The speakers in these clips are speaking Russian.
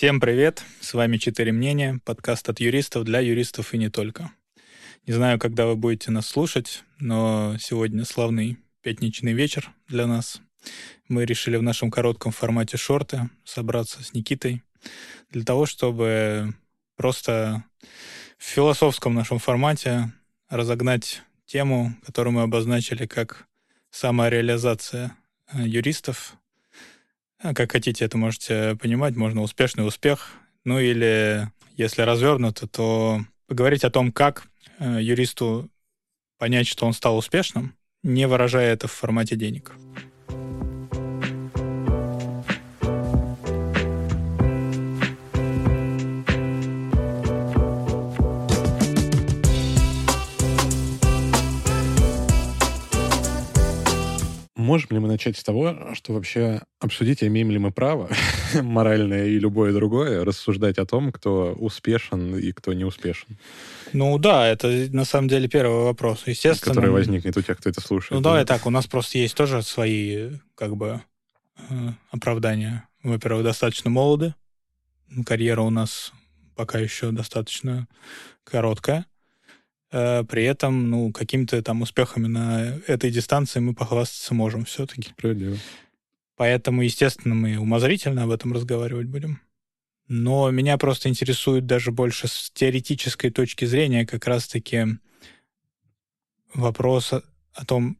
Всем привет! С вами «Четыре мнения», подкаст от юристов для юристов и не только. Не знаю, когда вы будете нас слушать, но сегодня славный пятничный вечер для нас. Мы решили в нашем коротком формате шорты собраться с Никитой для того, чтобы просто в философском нашем формате разогнать тему, которую мы обозначили как самореализация э, юристов. А как хотите, это можете понимать. Можно успешный успех. Ну или, если развернуто, то поговорить о том, как э, юристу понять, что он стал успешным, не выражая это в формате денег. Можем ли мы начать с того, что вообще обсудить, имеем ли мы право, моральное и любое другое, рассуждать о том, кто успешен и кто не успешен? Ну да, это на самом деле первый вопрос. Естественно. Который возникнет у тех, кто это слушает. Ну давай так, у нас просто есть тоже свои, как бы, э, оправдания. Во-первых, достаточно молоды. Карьера у нас пока еще достаточно короткая. Э, при этом, ну, какими-то там успехами на этой дистанции мы похвастаться можем все-таки. Справедливо. Поэтому, естественно, мы умозрительно об этом разговаривать будем. Но меня просто интересует даже больше с теоретической точки зрения как раз-таки вопрос о, том,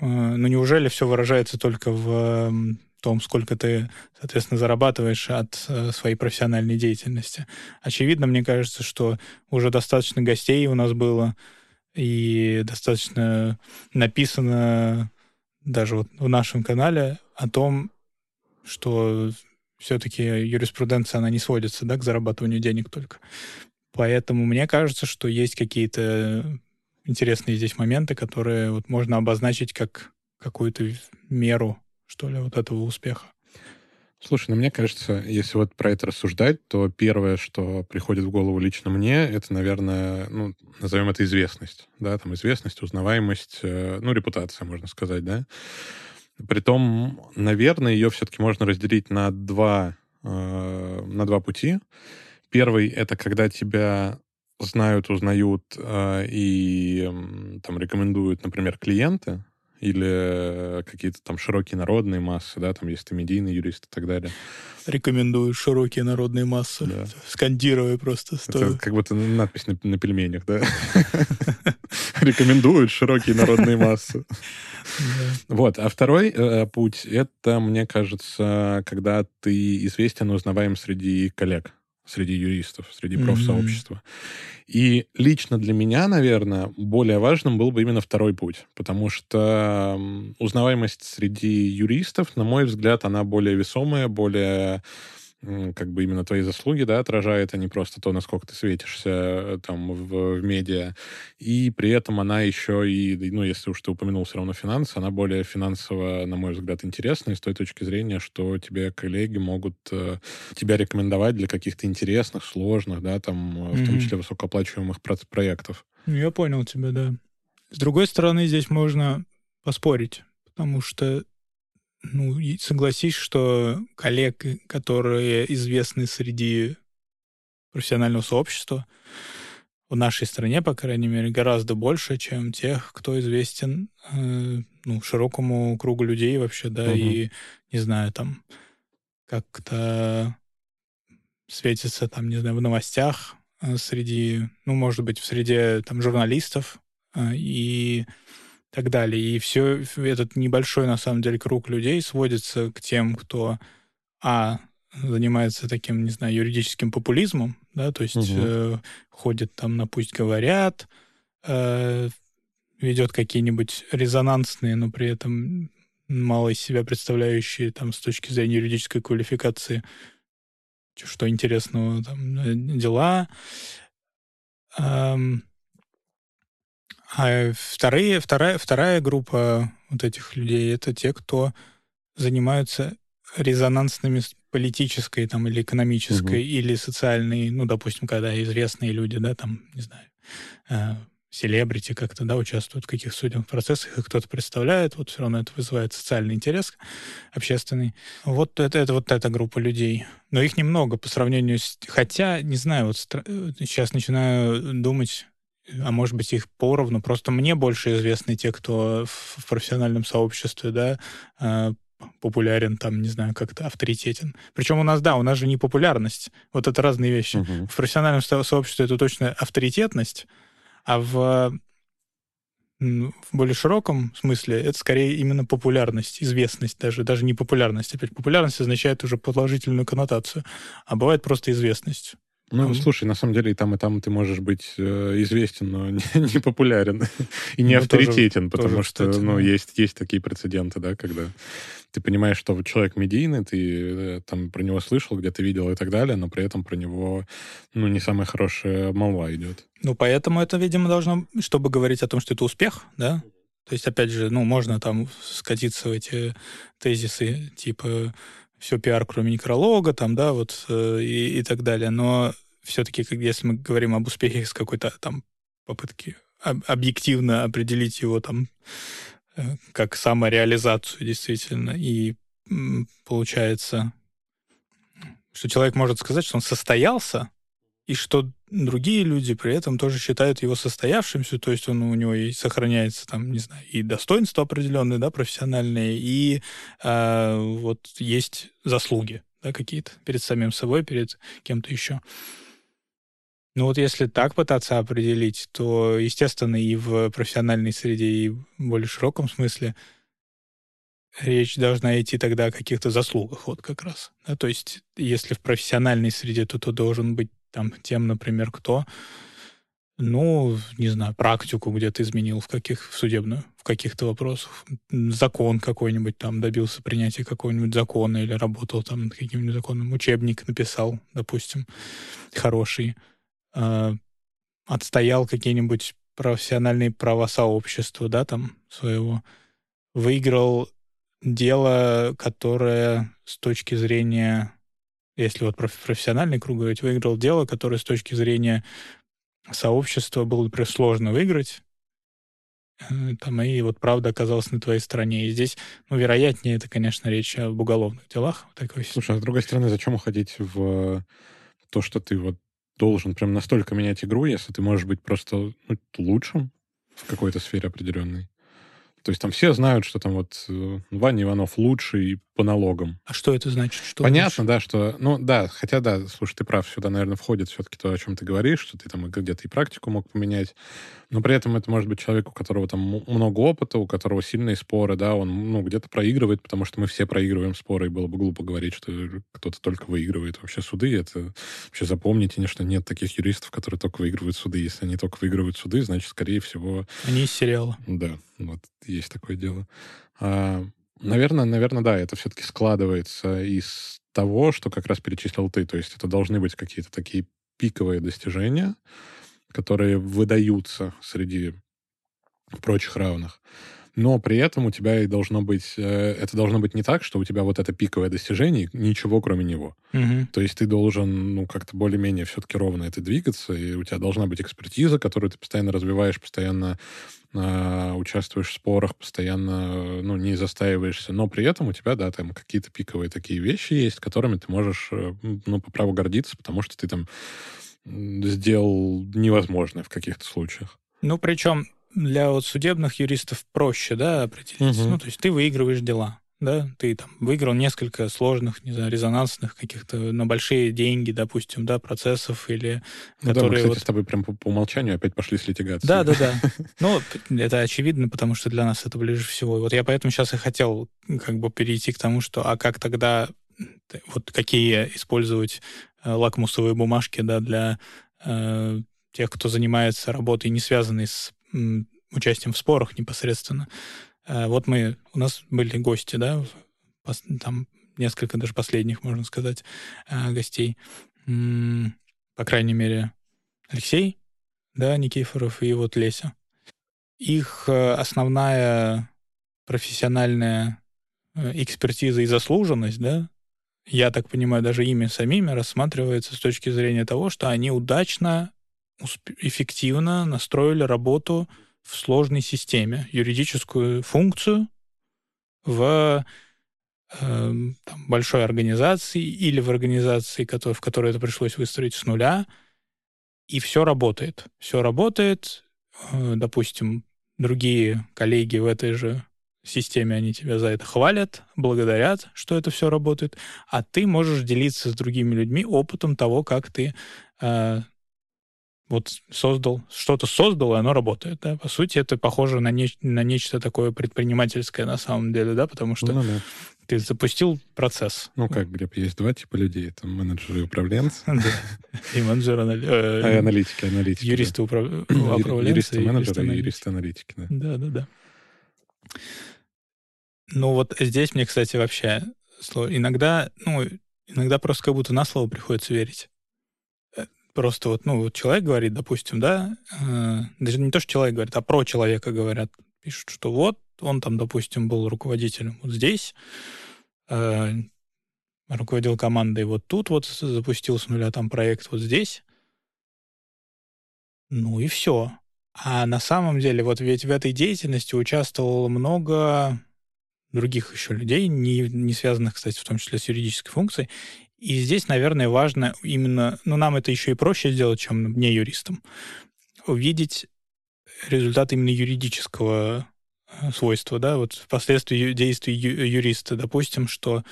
э, ну неужели все выражается только в том, сколько ты, соответственно, зарабатываешь от э, своей профессиональной деятельности. Очевидно, мне кажется, что уже достаточно гостей у нас было, и достаточно написано даже вот в нашем канале о том, что все-таки юриспруденция, она не сводится да, к зарабатыванию денег только. Поэтому мне кажется, что есть какие-то интересные здесь моменты, которые вот можно обозначить как какую-то меру что ли, вот этого успеха? Слушай, ну мне кажется, если вот про это рассуждать, то первое, что приходит в голову лично мне, это, наверное, ну, назовем это известность, да, там известность, узнаваемость, э, ну, репутация, можно сказать, да. Притом, наверное, ее все-таки можно разделить на два, э, на два пути. Первый — это когда тебя знают, узнают э, и там рекомендуют, например, клиенты, или какие-то там широкие народные массы, да, там есть и медийный юрист и так далее. Рекомендую широкие народные массы. Да. Скандируя просто. Стоя. Это как будто надпись на, на пельменях, да? Рекомендуют широкие народные массы. Вот. А второй э, путь, это, мне кажется, когда ты известен и узнаваем среди коллег среди юристов, среди профсообщества. Mm-hmm. И лично для меня, наверное, более важным был бы именно второй путь, потому что узнаваемость среди юристов, на мой взгляд, она более весомая, более как бы именно твои заслуги, да, отражает, а не просто то, насколько ты светишься э, там в, в медиа. И при этом она еще и, ну, если уж ты упомянул все равно финансы, она более финансово, на мой взгляд, интересная с той точки зрения, что тебе коллеги могут э, тебя рекомендовать для каких-то интересных, сложных, да, там, mm-hmm. в том числе высокооплачиваемых про- проектов. Я понял тебя, да. С другой стороны, здесь можно поспорить, потому что ну, согласись, что коллег, которые известны среди профессионального сообщества, в нашей стране, по крайней мере, гораздо больше, чем тех, кто известен э, ну, широкому кругу людей вообще, да, угу. и, не знаю, там, как-то светится, там, не знаю, в новостях э, среди, ну, может быть, в среде, там, журналистов, э, и так далее. И все этот небольшой, на самом деле, круг людей сводится к тем, кто, а, занимается таким, не знаю, юридическим популизмом, да, то есть угу. э, ходит там на «Пусть говорят», э, ведет какие-нибудь резонансные, но при этом мало из себя представляющие там с точки зрения юридической квалификации, что интересного там э, дела. Эм, а вторые, вторая, вторая группа вот этих людей — это те, кто занимаются резонансными политической там, или экономической, угу. или социальной, ну, допустим, когда известные люди, да, там, не знаю, э, селебрити как-то, да, участвуют в каких-то судебных процессах, их кто-то представляет, вот все равно это вызывает социальный интерес общественный. Вот это, это вот эта группа людей. Но их немного по сравнению с... Хотя, не знаю, вот сейчас начинаю думать, а может быть их поровну. Просто мне больше известны те, кто в профессиональном сообществе, да, а, популярен, там, не знаю, как-то авторитетен. Причем у нас, да, у нас же не популярность. Вот это разные вещи. Uh-huh. В профессиональном сообществе это точно авторитетность, а в, в более широком смысле это скорее именно популярность, известность даже, даже не популярность. Опять популярность означает уже положительную коннотацию, а бывает просто известность. Ну, mm слушай, на самом деле и там, и там ты можешь быть э, известен, но не, не популярен и не ну, авторитетен, тоже, потому тоже, что, кстати, ну, да. есть, есть такие прецеденты, да, когда ты понимаешь, что человек медийный, ты э, там про него слышал, где-то видел и так далее, но при этом про него, ну, не самая хорошая молва идет. Ну, поэтому это, видимо, должно, чтобы говорить о том, что это успех, да? То есть, опять же, ну, можно там скатиться в эти тезисы, типа все пиар, кроме некролога, там, да, вот, э, и, и так далее. Но все-таки, если мы говорим об успехе с какой-то там попытки об, объективно определить его там э, как самореализацию действительно, и получается, что человек может сказать, что он состоялся, и что другие люди при этом тоже считают его состоявшимся, то есть он у него и сохраняется там, не знаю, и достоинство определенное, да, профессиональное, и э, вот есть заслуги, да, какие-то перед самим собой, перед кем-то еще. Ну вот если так пытаться определить, то, естественно, и в профессиональной среде, и в более широком смысле речь должна идти тогда о каких-то заслугах, вот как раз. Да? То есть если в профессиональной среде, то ты должен быть там тем, например, кто, ну, не знаю, практику где-то изменил в каких в судебную, в каких-то вопросах, закон какой-нибудь там добился принятия какого-нибудь закона или работал там над каким-нибудь законом, учебник написал, допустим, хороший, э, отстоял какие-нибудь профессиональные права сообщества, да, там своего, выиграл дело, которое с точки зрения если вот профессиональный круг говорить, выиграл дело, которое с точки зрения сообщества было, например, сложно выиграть, э, там, и вот правда оказалась на твоей стороне. И здесь, ну, вероятнее, это, конечно, речь об уголовных делах. Такой Слушай, а с другой стороны, зачем уходить в то, что ты вот должен прям настолько менять игру, если ты можешь быть просто ну, лучшим в какой-то сфере определенной? То есть там все знают, что там вот э, Ваня Иванов лучший по налогам. А что это значит? Что Понятно, лучше? да, что... Ну, да, хотя, да, слушай, ты прав, сюда, наверное, входит все-таки то, о чем ты говоришь, что ты там где-то и практику мог поменять, но при этом это может быть человек, у которого там много опыта, у которого сильные споры, да, он, ну, где-то проигрывает, потому что мы все проигрываем споры, и было бы глупо говорить, что кто-то только выигрывает. Вообще суды, это... Вообще запомните, что нет таких юристов, которые только выигрывают суды. Если они только выигрывают суды, значит, скорее всего... Они из сериала. Да, вот есть такое дело. А, наверное, наверное, да, это все-таки складывается из того, что как раз перечислил ты. То есть это должны быть какие-то такие пиковые достижения, которые выдаются среди прочих равных но при этом у тебя и должно быть, э, это должно быть не так, что у тебя вот это пиковое достижение, ничего кроме него. Угу. То есть ты должен, ну, как-то более-менее все-таки ровно это двигаться, и у тебя должна быть экспертиза, которую ты постоянно развиваешь, постоянно э, участвуешь в спорах, постоянно, ну, не застаиваешься, но при этом у тебя, да, там какие-то пиковые такие вещи есть, которыми ты можешь, э, ну, по праву гордиться, потому что ты там сделал невозможное в каких-то случаях. Ну, причем для вот судебных юристов проще, да, определить. Угу. Ну, то есть ты выигрываешь дела, да, ты там выиграл несколько сложных, не знаю, резонансных каких-то на большие деньги, допустим, да, процессов или ну, которые... Да, мы, кстати, вот... с тобой прям по, по умолчанию опять пошли с литигацией. Да, да, да. Ну, это очевидно, потому что для нас это ближе всего. Вот я поэтому сейчас и хотел как бы перейти к тому, что а как тогда вот какие использовать э, лакмусовые бумажки, да, для э, тех, кто занимается работой, не связанной с участием в спорах непосредственно. Э, вот мы, у нас были гости, да, там несколько даже последних, можно сказать, э, гостей. По крайней мере, Алексей, да, Никифоров и вот Леся. Их э, основная профессиональная экспертиза и заслуженность, да, я так понимаю, даже ими самими рассматривается с точки зрения того, что они удачно эффективно настроили работу в сложной системе, юридическую функцию в э, там, большой организации или в организации, в которой это пришлось выстроить с нуля, и все работает. Все работает. Э, допустим, другие коллеги в этой же системе, они тебя за это хвалят, благодарят, что это все работает, а ты можешь делиться с другими людьми опытом того, как ты э, вот создал, что-то создал, и оно работает. Да? По сути, это похоже на, не, на нечто такое предпринимательское на самом деле, да, потому что ну, да. ты запустил процесс. Ну как, Глеб, есть два типа людей. Это менеджеры и управленцы. И менеджеры, э, аналитики, аналитики. Юристы, управленцы. Юристы-менеджеры и юристы-аналитики. Да, да, да. Ну вот здесь мне, кстати, вообще иногда, ну, иногда просто как будто на слово приходится верить. Просто вот, ну, человек говорит, допустим, да, э, даже не то, что человек говорит, а про человека говорят, пишут, что вот он там, допустим, был руководителем вот здесь, э, руководил командой вот тут, вот запустил с нуля там проект вот здесь. Ну и все. А на самом деле вот ведь в этой деятельности участвовало много других еще людей, не, не связанных, кстати, в том числе с юридической функцией. И здесь, наверное, важно именно, ну, нам это еще и проще сделать, чем мне юристам, увидеть результат именно юридического э, свойства, да, вот впоследствии действий юриста, допустим, что,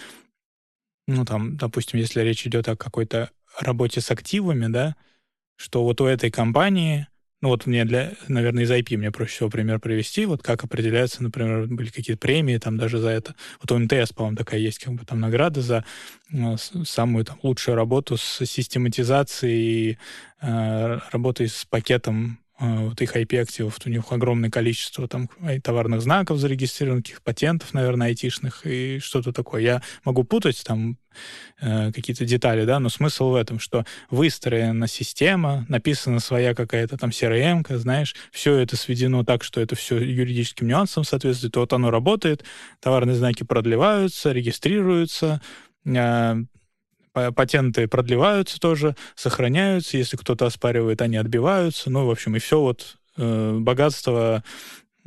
ну, там, допустим, если речь идет о какой-то работе с активами, да, что вот у этой компании ну вот мне для, наверное, из IP мне проще всего пример привести, вот как определяются, например, были какие-то премии там даже за это. Вот у МТС, по-моему, такая есть как бы там награда за э, самую там лучшую работу с систематизацией, э, работой с пакетом вот их IP-активов, у них огромное количество там товарных знаков зарегистрированных, патентов, наверное, айтишных и что-то такое. Я могу путать там э, какие-то детали, да, но смысл в этом, что выстроена система, написана своя какая-то там CRM, знаешь, все это сведено так, что это все юридическим нюансам соответствует, вот оно работает, товарные знаки продлеваются, регистрируются, э, патенты продлеваются тоже, сохраняются, если кто-то оспаривает, они отбиваются, ну, в общем, и все вот э, богатство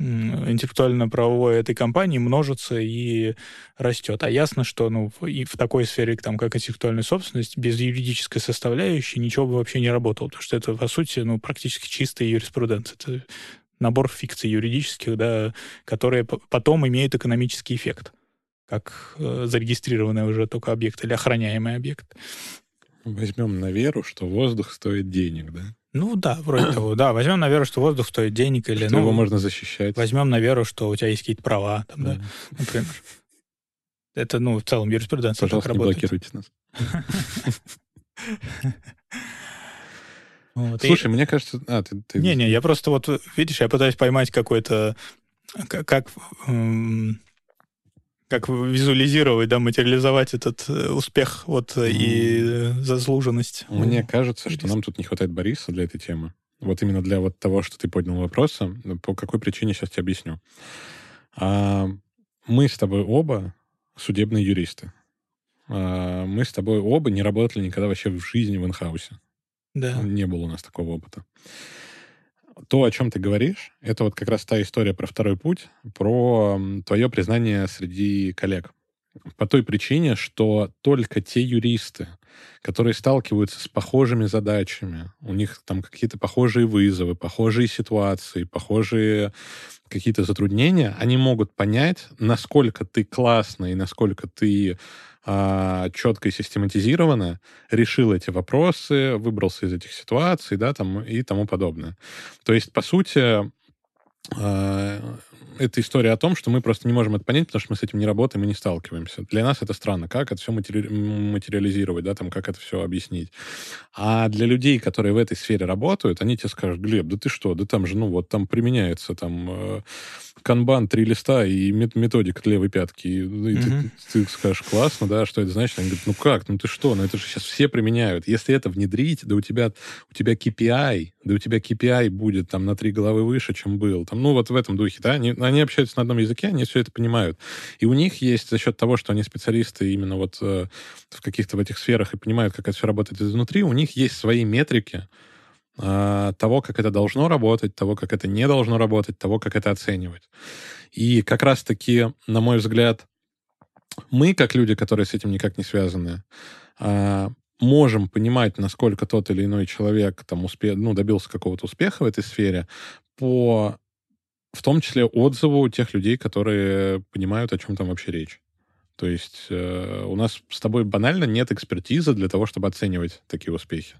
интеллектуально-правовой этой компании множится и растет. А ясно, что ну, и в такой сфере, там, как интеллектуальная собственность, без юридической составляющей ничего бы вообще не работало, потому что это, по сути, ну, практически чистая юриспруденция. Это набор фикций юридических, да, которые потом имеют экономический эффект как э, зарегистрированный уже только объект или охраняемый объект. Возьмем на веру, что воздух стоит денег, да? Ну да, вроде того. Да, возьмем на веру, что воздух стоит денег или... Что ну, его можно защищать. Возьмем на веру, что у тебя есть какие-то права, там, да, да например. Это, ну, в целом юриспруденция Пожалуйста, так не работает. блокируйте нас. Вот, Слушай, и... мне кажется... А, ты, ты... Не-не, я просто вот, видишь, я пытаюсь поймать какой-то... Как, как как визуализировать, да, материализовать этот э, успех вот mm. и заслуженность. Мне кажется, что нам тут не хватает Бориса для этой темы. Вот именно для вот того, что ты поднял вопроса. По какой причине сейчас тебе объясню. А, мы с тобой оба судебные юристы. А, мы с тобой оба не работали никогда вообще в жизни в инхаусе. Да. Не было у нас такого опыта то, о чем ты говоришь, это вот как раз та история про второй путь, про твое признание среди коллег. По той причине, что только те юристы, которые сталкиваются с похожими задачами, у них там какие-то похожие вызовы, похожие ситуации, похожие какие-то затруднения, они могут понять, насколько ты классно и насколько ты четко и систематизированно решил эти вопросы, выбрался из этих ситуаций, да, там, и тому подобное. То есть, по сути, а, это история о том, что мы просто не можем это понять, потому что мы с этим не работаем и не сталкиваемся. Для нас это странно. Как это все матери... материализировать, да, там, как это все объяснить. А для людей, которые в этой сфере работают, они тебе скажут, Глеб, да ты что, да там же, ну, вот там применяется там э, канбан, три листа и методика левой пятки. И, mm-hmm. ты, ты скажешь, классно, да, что это значит? Они говорят, ну как, ну ты что, ну это же сейчас все применяют. Если это внедрить, да у тебя, у тебя KPI, да у тебя KPI будет там на три головы выше, чем был. Там, ну вот в этом духе, да, они, они общаются на одном языке, они все это понимают. И у них есть за счет того, что они специалисты именно вот э, в каких-то в этих сферах и понимают, как это все работает изнутри, у них есть свои метрики, а, того, как это должно работать, того, как это не должно работать, того, как это оценивать. И как раз-таки, на мой взгляд, мы, как люди, которые с этим никак не связаны, а, можем понимать, насколько тот или иной человек там успе... ну, добился какого-то успеха в этой сфере по в том числе отзыву тех людей, которые понимают, о чем там вообще речь. То есть э, у нас с тобой банально нет экспертизы для того, чтобы оценивать такие успехи.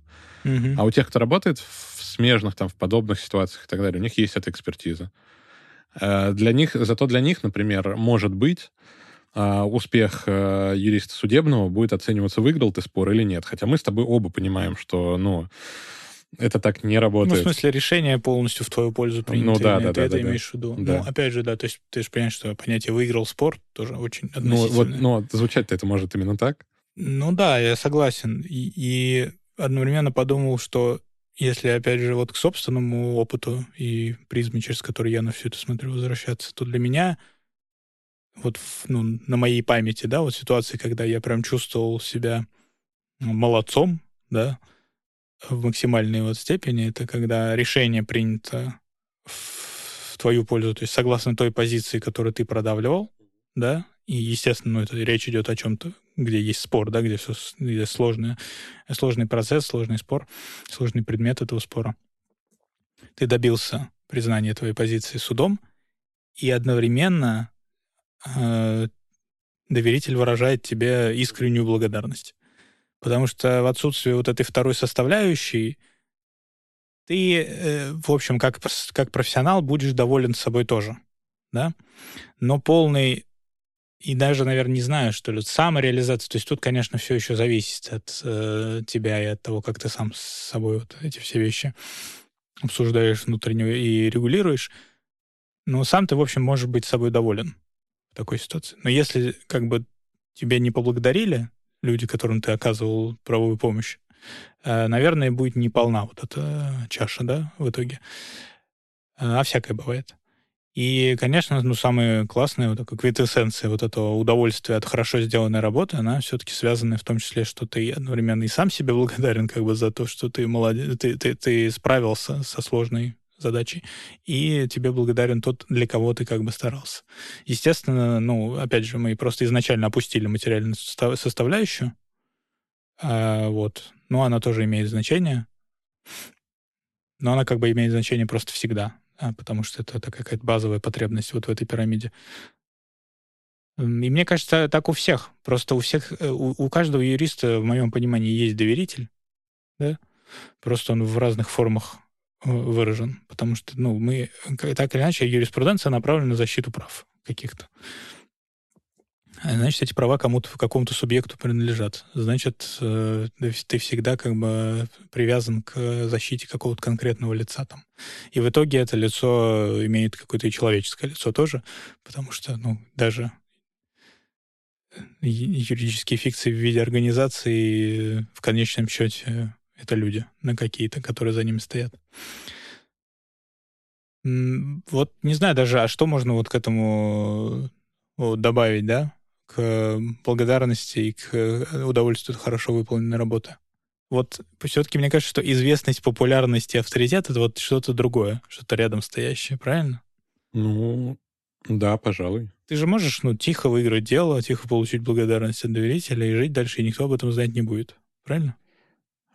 Mm-hmm. А у тех, кто работает в смежных, там, в подобных ситуациях и так далее, у них есть эта экспертиза. Э, для них, зато для них, например, может быть, э, успех э, юриста судебного будет оцениваться, выиграл ты спор или нет. Хотя мы с тобой оба понимаем, что, ну, это так не работает. Ну, в смысле, решение полностью в твою пользу принято. Ну, да, да, ты да, это да, имеешь да. в виду. Да. Ну, опять же, да, то есть ты же понимаешь, что понятие «выиграл спор» тоже очень Ну, вот, но звучать-то это может именно так. Ну да, я согласен. И, и одновременно подумал, что если, опять же, вот к собственному опыту и призме, через который я на все это смотрю, возвращаться, то для меня вот в- ну, на моей памяти, да, вот ситуации, когда я прям чувствовал себя ну, молодцом, да, в максимальной вот степени, это когда решение принято в твою пользу, то есть согласно той позиции, которую ты продавливал, да, и, естественно, ну, это речь идет о чем-то, где есть спор, да, где все где сложное, сложный процесс, сложный спор, сложный предмет этого спора. Ты добился признания твоей позиции судом, и одновременно э, доверитель выражает тебе искреннюю благодарность. Потому что в отсутствии вот этой второй составляющей ты, э, в общем, как, как профессионал будешь доволен собой тоже, да? Но полный и даже, наверное, не знаю, что ли, самореализация. То есть тут, конечно, все еще зависит от э, тебя и от того, как ты сам с собой вот эти все вещи обсуждаешь внутренне и регулируешь. Но сам ты, в общем, можешь быть собой доволен в такой ситуации. Но если как бы тебя не поблагодарили люди, которым ты оказывал правовую помощь, э, наверное, будет неполна вот эта чаша, да, в итоге. Э, А всякое бывает. И, конечно, ну, самая классная вот такая квинтэссенция вот этого удовольствия от хорошо сделанной работы, она все-таки связана в том числе, что ты одновременно и сам себе благодарен как бы за то, что ты молодец, ты, ты, ты справился со сложной задачей, и тебе благодарен тот, для кого ты как бы старался. Естественно, ну, опять же, мы просто изначально опустили материальную состав- составляющую, а, вот, но она тоже имеет значение, но она как бы имеет значение просто всегда, а, потому что это, это какая-то базовая потребность вот в этой пирамиде. И мне кажется, так у всех. Просто у всех, э, у, у каждого юриста, в моем понимании, есть доверитель, да? Просто он в разных формах выражен, потому что, ну, мы, к- так или иначе, юриспруденция направлена на защиту прав каких-то. А Значит, эти права кому-то, какому-то субъекту принадлежат. Значит, э, ты вс- ты всегда как бы привязан к защите какого-то конкретного лица там. И в итоге это лицо имеет какое-то и человеческое лицо тоже, потому что, ну, даже ю- юридические фикции в виде организации в конечном счете это люди на какие-то, которые за ними стоят. Вот не знаю даже, а что можно вот к этому вот, добавить, да, к благодарности и к э, удовольствию от хорошо выполненной работы. Вот все-таки мне кажется, что известность, популярность и авторитет — это вот что-то другое, что-то рядом стоящее, правильно? Ну, да, пожалуй. Ты же можешь, ну, тихо выиграть дело, тихо получить благодарность от доверителя и жить дальше, и никто об этом знать не будет. Правильно?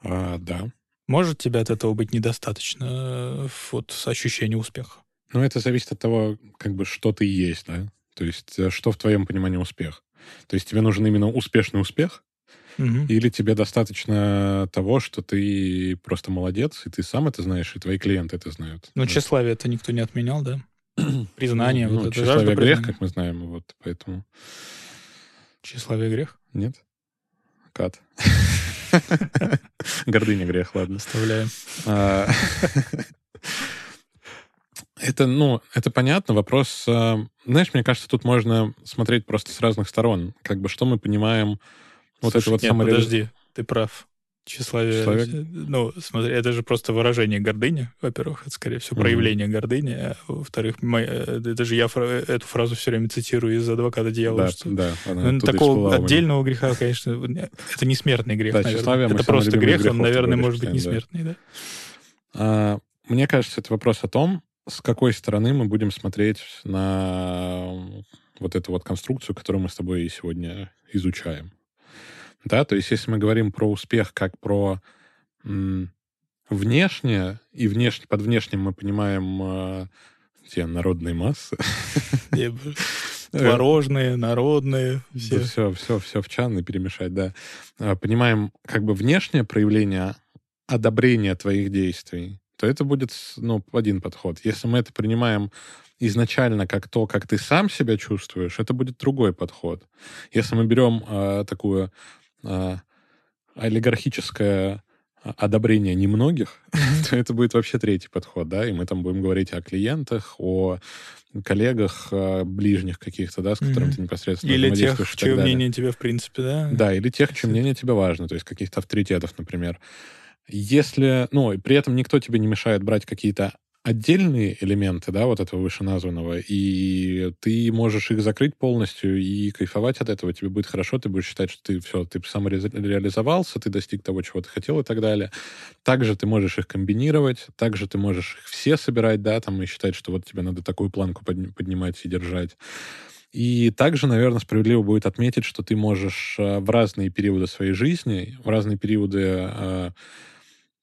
А, да. Может тебе от этого быть недостаточно э, вот ощущения успеха? Но это зависит от того, как бы, что ты есть, да? То есть, э, что в твоем понимании успех? То есть тебе нужен именно успешный успех, Мгм. или тебе достаточно того, что ты просто молодец, и ты сам это знаешь, и твои клиенты это знают? Ну, Да. тщеславие это никто не отменял, да? Признание, Ну, вот это тщеславие грех, как мы знаем, вот поэтому... Тщеславие грех. Нет? Кат. Гордыня грех, ладно. Оставляем. А, Это, ну, это понятно. Вопрос, а, знаешь, мне кажется, тут можно смотреть просто с разных сторон. Как бы, что мы понимаем вот Слушай, это вот нет, самореализ- подожди, ты прав. Тщеславие... Тщеславие- Ну, смотри, это же просто выражение гордыни, во-первых. Это, скорее всего, проявление гордыни. А во-вторых, мо- э, это же я фра- эту фразу все время цитирую из «Адвоката дьявола». Да, что- да. Ну, такого отдельного греха, конечно, это не смертный грех, Да, наверное. Это просто грех, он, наверное, может быть не смертный, да? А, мне кажется, это вопрос о том, с какой стороны мы будем смотреть на вот эту вот конструкцию, которую мы с тобой сегодня изучаем. Да, то есть если мы говорим про успех как про внешнее, и внешне, под внешним мы понимаем э, те народные массы. Творожные, народные. Все. все, все, все в чан перемешать, да. А, понимаем как бы внешнее проявление одобрения твоих действий, то это будет ну, один подход. Если мы это принимаем изначально как то, как ты сам себя чувствуешь, это будет другой подход. Если мы берем э, такую э, олигархическое одобрение немногих, то это будет вообще третий подход, да, и мы там будем говорить о клиентах, о коллегах, о ближних каких-то, да, с которыми ты непосредственно Или тех, чье мнение тебе, в принципе, да? Да, или тех, чье мнение тебе важно, то есть каких-то авторитетов, например. Если, ну, и при этом никто тебе не мешает брать какие-то отдельные элементы, да, вот этого вышеназванного, и ты можешь их закрыть полностью и кайфовать от этого, тебе будет хорошо, ты будешь считать, что ты все, ты самореализовался, ты достиг того, чего ты хотел и так далее. Также ты можешь их комбинировать, также ты можешь их все собирать, да, там, и считать, что вот тебе надо такую планку поднимать и держать. И также, наверное, справедливо будет отметить, что ты можешь э, в разные периоды своей жизни, в разные периоды э,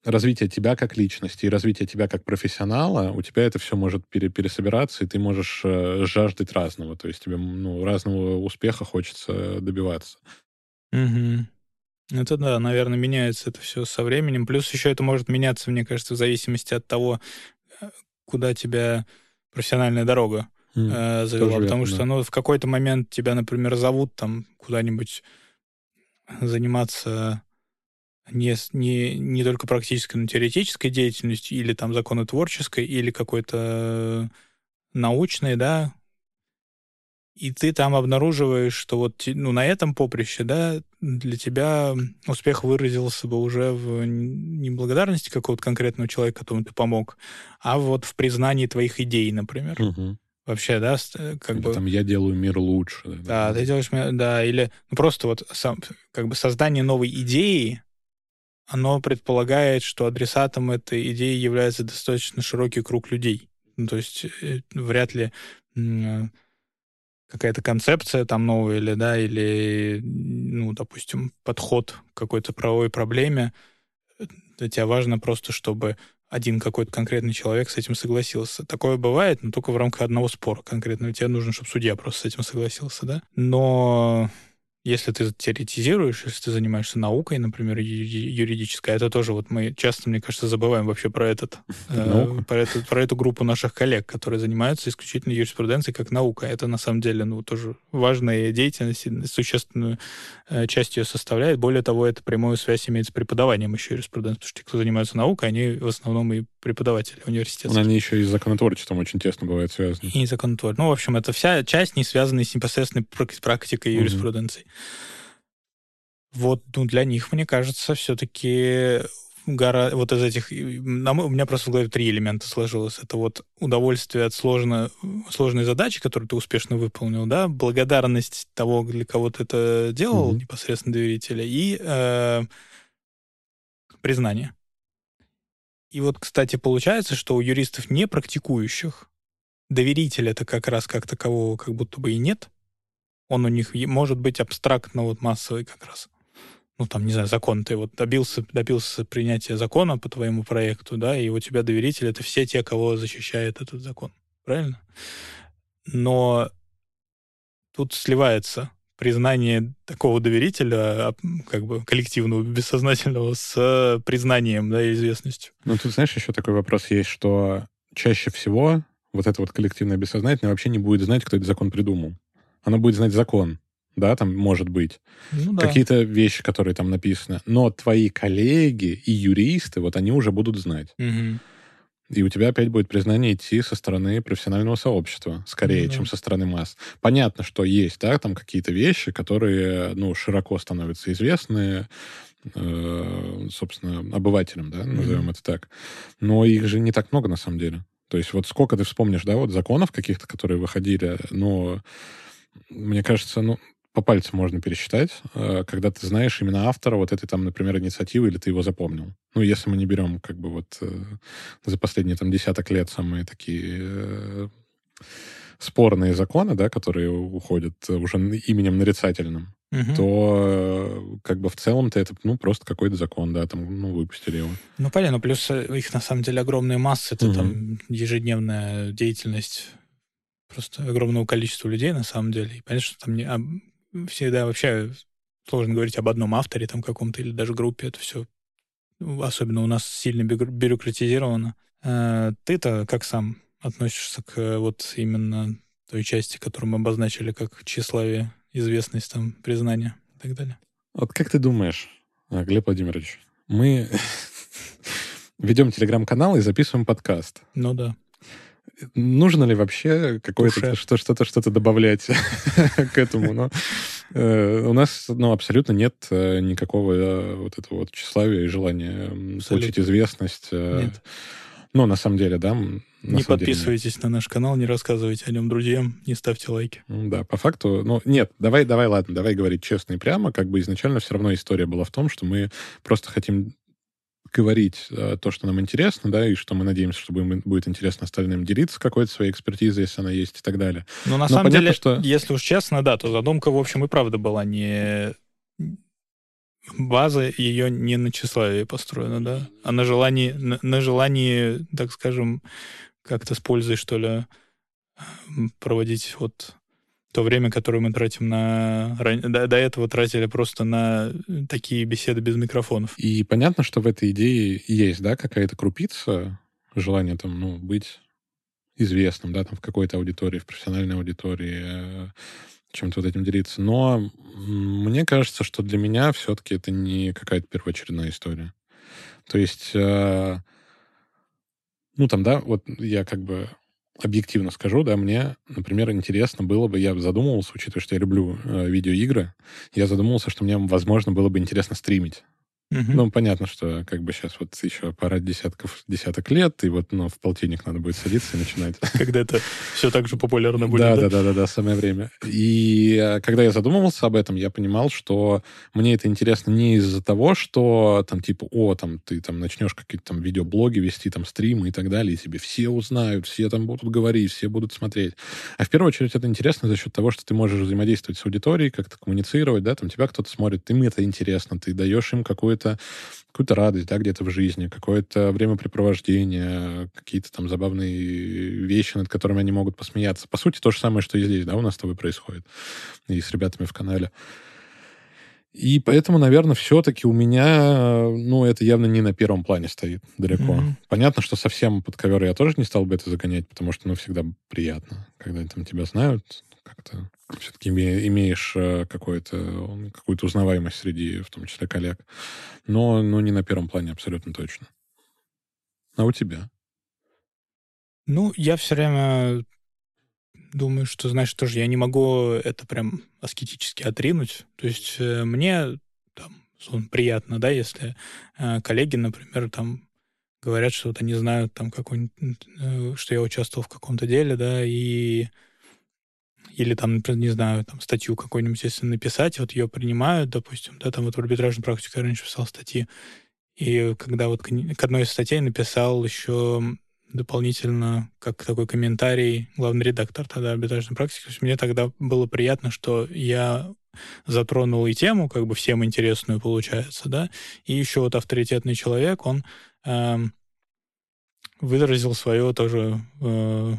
развитие тебя как личности и развитие тебя как профессионала, у тебя это все может пере пересобираться, и ты можешь э, жаждать разного. То есть тебе ну, разного успеха хочется добиваться. Угу. Это да, наверное, меняется это все со временем. Плюс еще это может меняться, мне кажется, в зависимости от того, э, куда тебя профессиональная дорога mm, э, завела. Потому верно, что, да. ну, в какой-то момент тебя, например, зовут там куда-нибудь заниматься не, не, не только практической, но и теоретической деятельностью, или там законотворческой, или какой-то научной, да, и ты там обнаруживаешь, что вот ну, на этом поприще, да, для тебя успех выразился бы уже в не благодарности какого-то конкретного человека, которому ты помог, а вот в признании твоих идей, например. Угу. Вообще, да, э, как или бы... Там я делаю мир лучше. Да, да, ты делаешь, да, или ну, просто вот сам, как бы создание новой идеи, оно предполагает, что адресатом этой идеи является достаточно широкий круг людей. Ну, то есть э, вряд ли какая-то концепция там новая или, да, или, ну, допустим, подход к какой-то правовой проблеме. Для тебя важно просто, чтобы один какой-то конкретный человек с этим согласился. Такое бывает, но только в рамках одного спора конкретного. Тебе нужно, чтобы судья просто с этим согласился, да? Но если ты теоретизируешь, если ты занимаешься наукой, например, юридической, это тоже вот мы часто, мне кажется, забываем вообще про этот, э, про, этот про эту группу наших коллег, которые занимаются исключительно юриспруденцией как наука. Это на самом деле, ну, тоже важная деятельность, существенную э, часть ее составляет. Более того, это прямую связь имеет с преподаванием еще юриспруденции, потому что те, кто занимаются наукой, они в основном и преподаватели университета. Они еще и с законотворчеством очень тесно бывают связаны. И законотворчеством. Ну, в общем, это вся часть, не связанная с непосредственной практикой юриспруденции. Вот ну, для них, мне кажется, все-таки гора... вот из этих... На... У меня просто в голове три элемента сложилось. Это вот удовольствие от сложно... сложной задачи, которую ты успешно выполнил, да, благодарность того, для кого ты это делал, mm-hmm. непосредственно доверителя, и э... признание. И вот, кстати, получается, что у юристов не практикующих доверителя это как раз как такового как будто бы и нет. Он у них может быть абстрактно вот массовый как раз ну, там, не знаю, закон, ты вот добился, добился принятия закона по твоему проекту, да, и у тебя доверители — это все те, кого защищает этот закон. Правильно? Но тут сливается признание такого доверителя, как бы коллективного, бессознательного, с признанием, да, и известностью. Ну, тут, знаешь, еще такой вопрос есть, что чаще всего вот это вот коллективное бессознательное вообще не будет знать, кто этот закон придумал. Оно будет знать закон, да, там может быть. Ну, да. Какие-то вещи, которые там написаны. Но твои коллеги и юристы, вот они уже будут знать. Угу. И у тебя опять будет признание идти со стороны профессионального сообщества, скорее, ну, чем со стороны масс. Понятно, что есть, да, там какие-то вещи, которые, ну, широко становятся известны, э, собственно, обывателям, да, назовем mm-hmm. это так. Но их же не так много на самом деле. То есть вот сколько ты вспомнишь, да, вот законов каких-то, которые выходили, но мне кажется, ну, по пальцам можно пересчитать, э, когда ты знаешь именно автора вот этой там, например, инициативы, или ты его запомнил. Ну, если мы не берем как бы вот э, за последние там десяток лет самые такие э, спорные законы, да, которые уходят уже именем нарицательным, угу. то как бы в целом-то это ну просто какой-то закон, да, там ну выпустили его. Ну понятно, плюс их на самом деле огромные массы, это угу. там ежедневная деятельность просто огромного количества людей на самом деле. И понятно, что там не, всегда вообще сложно говорить об одном авторе там каком-то или даже группе. Это все особенно у нас сильно бюрократизировано. А ты-то как сам относишься к вот именно той части, которую мы обозначили как тщеславие, известность, там, признание и так далее? Вот как ты думаешь, а, Глеб Владимирович, мы ведем телеграм-канал и записываем подкаст. Ну да. Нужно ли вообще какое-то что, что-то что-то добавлять к этому? Но э, у нас ну, абсолютно нет э, никакого э, вот этого вот тщеславия и желания абсолютно. получить известность. Нет. Ну, на самом деле, да. Не подписывайтесь деле. на наш канал, не рассказывайте о нем друзьям, не ставьте лайки. Да, по факту, ну, нет, давай, давай, ладно, давай говорить честно и прямо, как бы изначально все равно история была в том, что мы просто хотим говорить э, то, что нам интересно, да, и что мы надеемся, что будем, будет интересно остальным делиться какой-то своей экспертизой, если она есть, и так далее. Ну, на Но самом понятно, деле, что... если уж честно, да, то задумка, в общем, и правда была не... База ее не на тщеславии построена, да, а на желании, на, на желании, так скажем, как-то с пользой, что ли, проводить вот то время, которое мы тратим на... До, до этого тратили просто на такие беседы без микрофонов. И понятно, что в этой идее есть, да, какая-то крупица желания там, ну, быть известным, да, там, в какой-то аудитории, в профессиональной аудитории, э, чем-то вот этим делиться. Но мне кажется, что для меня все-таки это не какая-то первоочередная история. То есть, э, ну, там, да, вот я как бы объективно скажу, да, мне, например, интересно было бы, я задумывался, учитывая, что я люблю э, видеоигры, я задумывался, что мне, возможно, было бы интересно стримить. Угу. Ну, понятно, что как бы сейчас вот еще пара десятков, десяток лет, и вот, ну, в полтинник надо будет садиться и начинать. Когда это все так же популярно будет, да? Да, да, да, да, самое время. И э, когда я задумывался об этом, я понимал, что мне это интересно не из-за того, что там типа, о, там ты там начнешь какие-то там видеоблоги вести, там стримы и так далее, и тебе все узнают, все там будут говорить, все будут смотреть. А в первую очередь это интересно за счет того, что ты можешь взаимодействовать с аудиторией, как-то коммуницировать, да, там тебя кто-то смотрит, им это интересно, ты даешь им какую-то какую-то какую-то радость, да, где-то в жизни, какое-то времяпрепровождение, какие-то там забавные вещи, над которыми они могут посмеяться. По сути, то же самое, что и здесь, да, у нас с тобой происходит. И с ребятами в канале. И поэтому, наверное, все-таки у меня, ну, это явно не на первом плане стоит далеко. Mm-hmm. Понятно, что совсем под ковер я тоже не стал бы это загонять, потому что, ну, всегда приятно, когда там тебя знают, как-то все-таки имеешь э, какую-то какую-то узнаваемость среди, в том числе, коллег. Но, но не на первом плане, абсолютно точно. А у тебя? Ну, я все время думаю, что, знаешь, тоже я не могу это прям аскетически отринуть. То есть э, мне там, приятно, да, если э, коллеги, например, там говорят, что вот они знают там какой-нибудь, что я участвовал в каком-то деле, да, и или там, например, не знаю, там статью какую-нибудь, если написать, вот ее принимают, допустим, да, там вот в арбитражной практике я раньше писал статьи, и когда вот к одной из статей написал еще дополнительно, как такой комментарий, главный редактор тогда арбитражной практики. То есть мне тогда было приятно, что я затронул и тему, как бы всем интересную получается, да, и еще вот авторитетный человек, он э, выразил свое тоже э,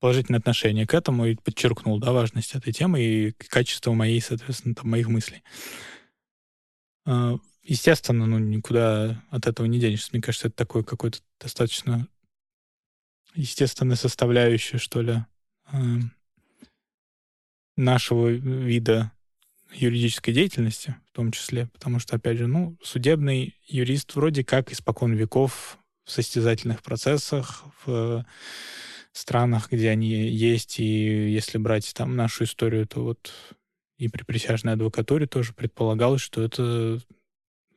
положительное отношение к этому и подчеркнул, да, важность этой темы и качество моей, соответственно, там, моих мыслей. А, естественно, ну, никуда от этого не денешься. Мне кажется, это такой какой-то достаточно естественная составляющая, что ли, нашего вида юридической деятельности, в том числе, потому что, опять же, ну, судебный юрист вроде как испокон веков в состязательных процессах, в странах, где они есть, и если брать там нашу историю, то вот и при присяжной адвокатуре тоже предполагалось, что это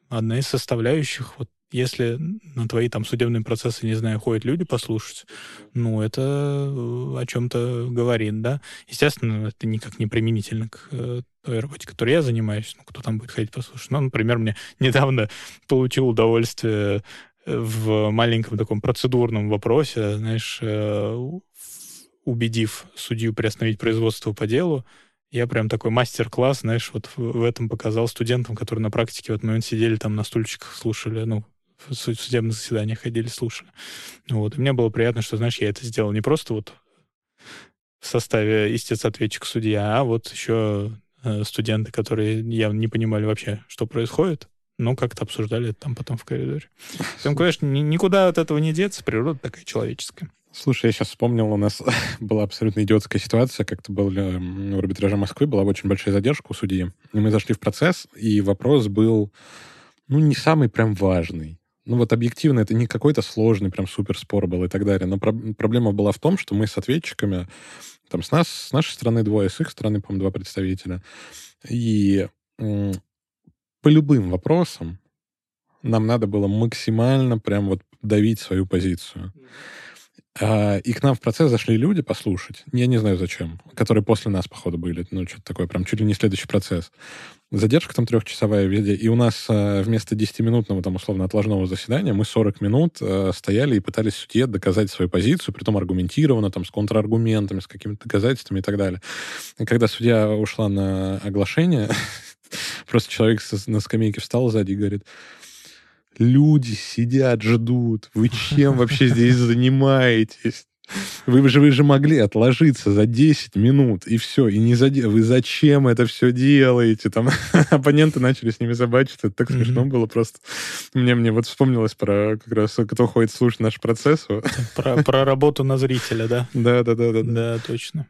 одна из составляющих вот если на твои там судебные процессы, не знаю, ходят люди послушать, ну, это э, о чем-то говорит, да. Естественно, это никак не применительно к э, той работе, которой я занимаюсь. Ну, кто там будет ходить послушать? Ну, например, мне недавно получил удовольствие в маленьком таком процедурном вопросе, знаешь, убедив судью приостановить производство по делу, я прям такой мастер-класс, знаешь, вот в этом показал студентам, которые на практике в этот момент сидели там на стульчиках, слушали, ну, в судебных заседаниях ходили, слушали. Вот. И мне было приятно, что, знаешь, я это сделал не просто вот в составе истец-ответчик судья, а вот еще э, студенты, которые явно не понимали вообще, что происходит, но как-то обсуждали это там потом в коридоре. Там, конечно, никуда от этого не деться, природа такая человеческая. Слушай, я сейчас вспомнил, у нас была абсолютно идиотская ситуация, как-то был в арбитраже Москвы, была очень большая задержка у судьи, и мы зашли в процесс, и вопрос был, ну, не самый прям важный ну вот объективно это не какой-то сложный прям супер спор был и так далее. Но про- проблема была в том, что мы с ответчиками, там с нас, с нашей стороны двое, с их стороны, по-моему, два представителя. И по любым вопросам нам надо было максимально прям вот давить свою позицию. А, и к нам в процесс зашли люди послушать. Я не знаю зачем. Которые после нас, походу, были. Ну, что-то такое, прям чуть ли не следующий процесс. Задержка там трехчасовая везде. И у нас а, вместо 10-минутного, там, условно, отложного заседания мы 40 минут а, стояли и пытались судье доказать свою позицию, притом аргументированно, там, с контраргументами, с какими-то доказательствами и так далее. И когда судья ушла на оглашение, просто человек на скамейке встал сзади и говорит, люди сидят, ждут. Вы чем вообще здесь занимаетесь? Вы же, вы же могли отложиться за 10 минут, и все, и не за... Вы зачем это все делаете? Там оппоненты начали с ними забачиться, это так смешно было просто. Мне, мне вот вспомнилось про как раз, кто ходит слушать наш процесс. Про, про работу на зрителя, да? Да, да, да, да. Да, точно.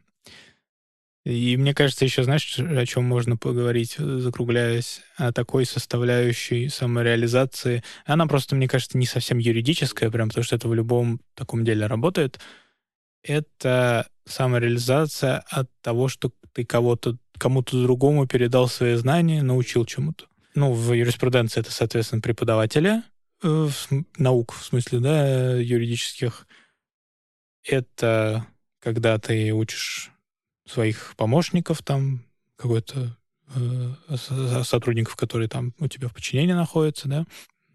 И мне кажется, еще, знаешь, о чем можно поговорить, закругляясь, о такой составляющей самореализации. Она просто, мне кажется, не совсем юридическая, прям потому что это в любом таком деле работает. Это самореализация от того, что ты кого-то, кому-то другому передал свои знания, научил чему-то. Ну, в юриспруденции это, соответственно, преподавателя э, наук, в смысле, да, юридических. Это когда ты учишь своих помощников там, какой-то э, сотрудников, которые там у тебя в подчинении находятся, да.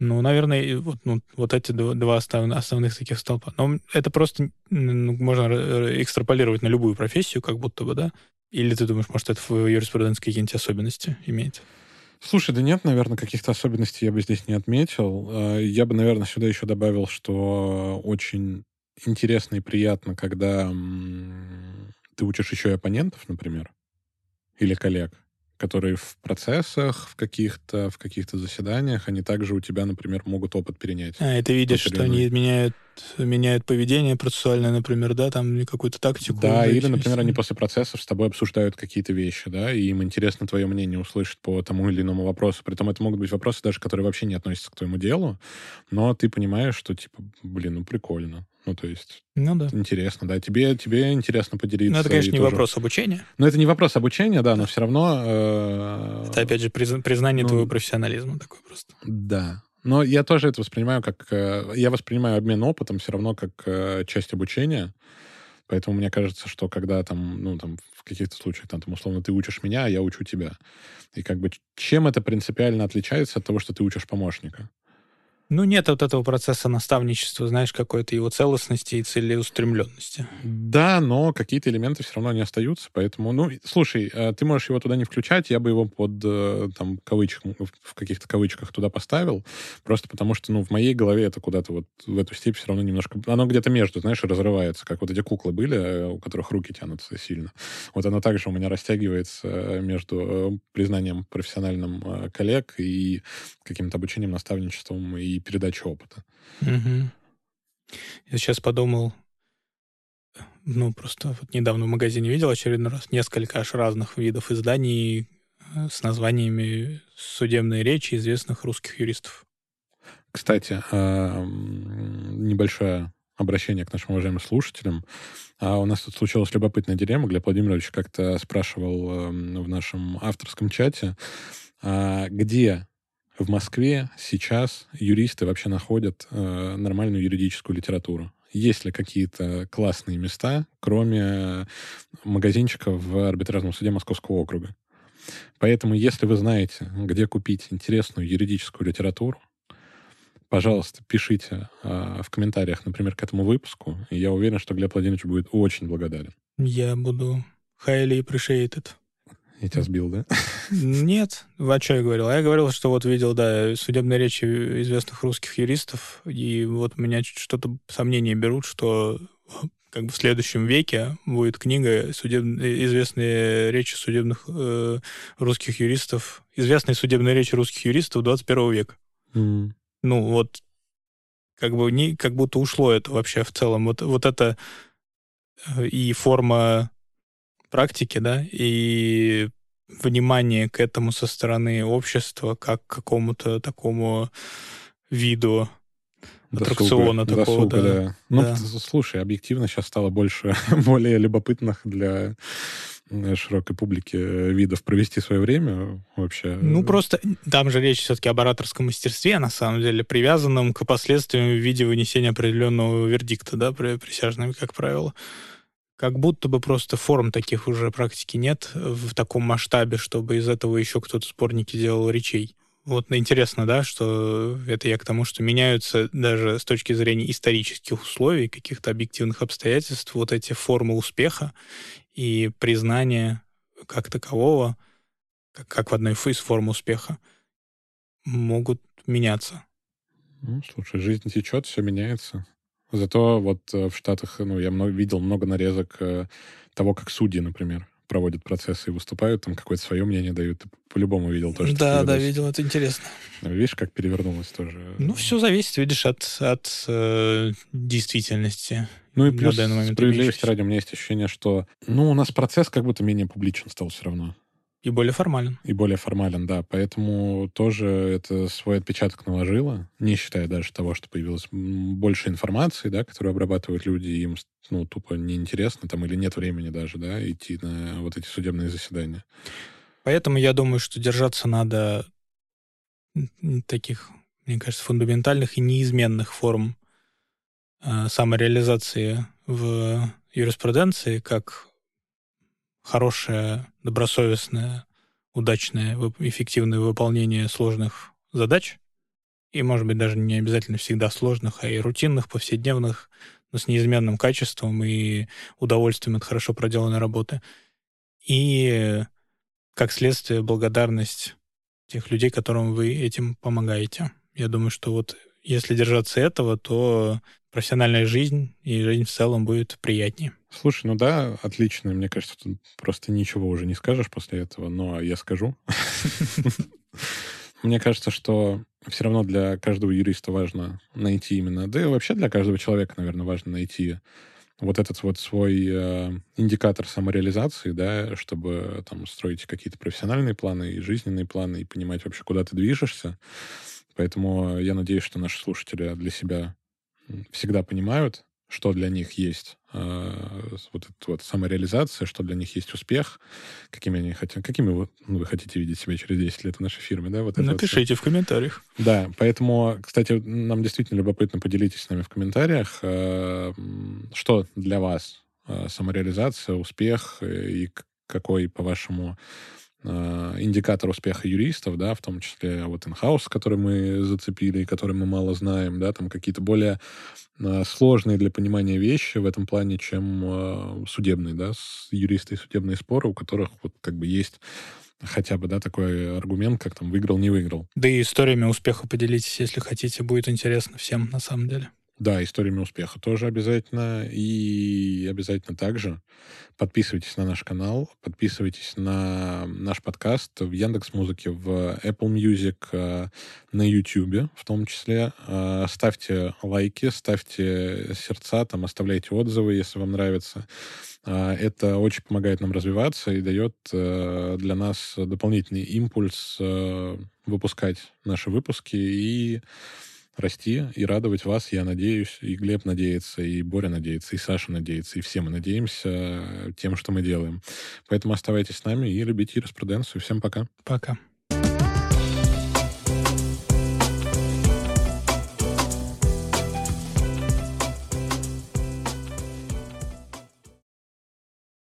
Ну, наверное, вот, ну, вот эти два основных, таких столпа. Но это просто ну, можно экстраполировать на любую профессию, как будто бы, да? Или ты думаешь, может, это в юриспруденции какие-нибудь особенности имеет? Слушай, да нет, наверное, каких-то особенностей я бы здесь не отметил. Э, я бы, наверное, сюда еще добавил, что очень интересно и приятно, когда ты учишь еще и оппонентов, например, или коллег, которые в процессах, в каких-то в каких-то заседаниях, они также у тебя, например, могут опыт перенять. А, и ты видишь, что они меняют, меняют поведение процессуальное, например, да, там какую-то тактику. Да, или, например, они после процессов с тобой обсуждают какие-то вещи, да, и им интересно твое мнение услышать по тому или иному вопросу. Притом это могут быть вопросы даже, которые вообще не относятся к твоему делу, но ты понимаешь, что, типа, блин, ну прикольно. Ну, то есть, ну, да. интересно, да. Тебе, тебе интересно поделиться. Ну, это, конечно, не тоже... вопрос обучения. Ну, это не вопрос обучения, да, но все равно... Э... Это, опять же, признание ну, твоего профессионализма такой просто. Да. Но я тоже это воспринимаю как... Э, я воспринимаю обмен опытом все равно как э, часть обучения. Поэтому мне кажется, что когда там, ну, там, в каких-то случаях, там, там, условно, ты учишь меня, а я учу тебя. И как бы чем это принципиально отличается от того, что ты учишь помощника? Ну, нет вот этого процесса наставничества, знаешь, какой-то его целостности и целеустремленности. Да, но какие-то элементы все равно не остаются, поэтому, ну, слушай, э, ты можешь его туда не включать, я бы его под, э, там, кавычках, в каких-то кавычках туда поставил, просто потому что, ну, в моей голове это куда-то вот в эту степь все равно немножко, оно где-то между, знаешь, разрывается, как вот эти куклы были, э, у которых руки тянутся сильно. Вот оно также у меня растягивается между признанием профессиональным коллег и каким-то обучением, наставничеством и передачу опыта. Угу. Я сейчас подумал, ну, просто вот недавно в магазине видел очередной раз несколько аж разных видов изданий э, с названиями судебной речи известных русских юристов. Кстати, а, небольшое обращение к нашим уважаемым слушателям. А у нас тут случилась любопытная дилемма. Глеб Владимирович как-то спрашивал эм, в нашем авторском чате, а, где в Москве сейчас юристы вообще находят э, нормальную юридическую литературу? Есть ли какие-то классные места, кроме магазинчиков в арбитражном суде Московского округа? Поэтому, если вы знаете, где купить интересную юридическую литературу, пожалуйста, пишите э, в комментариях, например, к этому выпуску. И я уверен, что Глеб Владимирович будет очень благодарен. Я буду highly appreciated. Я тебя сбил, да? Нет. А что я говорил? Я говорил, что вот видел, да, судебные речи известных русских юристов, и вот меня что-то сомнения берут, что как бы в следующем веке будет книга судеб... «Известные речи судебных э, русских юристов», «Известные судебные речи русских юристов 21 века». Mm. Ну, вот как бы не, как будто ушло это вообще в целом. Вот, вот это э, и форма практики, да, и внимание к этому со стороны общества, как к какому-то такому виду аттракциона досуга, такого, досуга, да. да. Ну, да. слушай, объективно сейчас стало больше более любопытных для широкой публики видов провести свое время вообще. Ну, просто там же речь все-таки об ораторском мастерстве, на самом деле, привязанном к последствиям в виде вынесения определенного вердикта, да, присяжными, как правило. Как будто бы просто форм таких уже практики нет в таком масштабе, чтобы из этого еще кто-то сборники делал речей. Вот интересно, да, что это я к тому, что меняются даже с точки зрения исторических условий, каких-то объективных обстоятельств, вот эти формы успеха и признания как такового, как, как в одной из форм успеха, могут меняться. Ну, слушай, жизнь течет, все меняется. Зато вот э, в Штатах, ну, я много, видел много нарезок э, того, как судьи, например, проводят процессы и выступают, там какое-то свое мнение дают. Ты по-любому видел тоже. Да, да, видел, это интересно. Ну, видишь, как перевернулось тоже. Ну, все зависит, видишь, от, от э, действительности. Ну и плюс, справедливости ради, у меня есть ощущение, что, ну, у нас процесс как будто менее публичен стал все равно. И более формален. И более формален, да. Поэтому тоже это свой отпечаток наложило, не считая даже того, что появилось больше информации, да, которую обрабатывают люди, и им ну, тупо неинтересно там или нет времени даже, да, идти на вот эти судебные заседания. Поэтому я думаю, что держаться надо таких, мне кажется, фундаментальных и неизменных форм э, самореализации в юриспруденции, как хорошее, добросовестное, удачное, эффективное выполнение сложных задач, и, может быть, даже не обязательно всегда сложных, а и рутинных, повседневных, но с неизменным качеством и удовольствием от хорошо проделанной работы. И, как следствие, благодарность тех людей, которым вы этим помогаете. Я думаю, что вот если держаться этого, то профессиональная жизнь и жизнь в целом будет приятнее. Слушай, ну да, отлично. Мне кажется, тут просто ничего уже не скажешь после этого, но я скажу. Мне кажется, что все равно для каждого юриста важно найти именно, да и вообще для каждого человека, наверное, важно найти вот этот вот свой э, индикатор самореализации, да, чтобы там строить какие-то профессиональные планы и жизненные планы и понимать вообще, куда ты движешься. Поэтому я надеюсь, что наши слушатели для себя всегда понимают, что для них есть э, вот эта вот самореализация, что для них есть успех, какими они хотят, какими вы, ну, вы хотите видеть себя через 10 лет в нашей фирме, да? Вот Напишите вот в комментариях. Да, поэтому, кстати, нам действительно любопытно, поделитесь с нами в комментариях, э, что для вас э, самореализация, успех и какой, по-вашему, Э, индикатор успеха юристов, да, в том числе вот инхаус, который мы зацепили который мы мало знаем, да, там какие-то более э, сложные для понимания вещи в этом плане, чем э, судебные, да, юристы и судебные споры, у которых вот как бы есть хотя бы, да, такой аргумент, как там выиграл, не выиграл. Да и историями успеха поделитесь, если хотите, будет интересно всем на самом деле. Да, историями успеха тоже обязательно. И обязательно также подписывайтесь на наш канал, подписывайтесь на наш подкаст в Яндекс Музыке, в Apple Music, э, на YouTube в том числе. Э, ставьте лайки, ставьте сердца, там оставляйте отзывы, если вам нравится. Э, это очень помогает нам развиваться и дает для нас дополнительный импульс выпускать наши выпуски и расти и радовать вас, я надеюсь, и Глеб надеется, и Боря надеется, и Саша надеется, и все мы надеемся тем, что мы делаем. Поэтому оставайтесь с нами и любите юриспруденцию. Всем пока. Пока.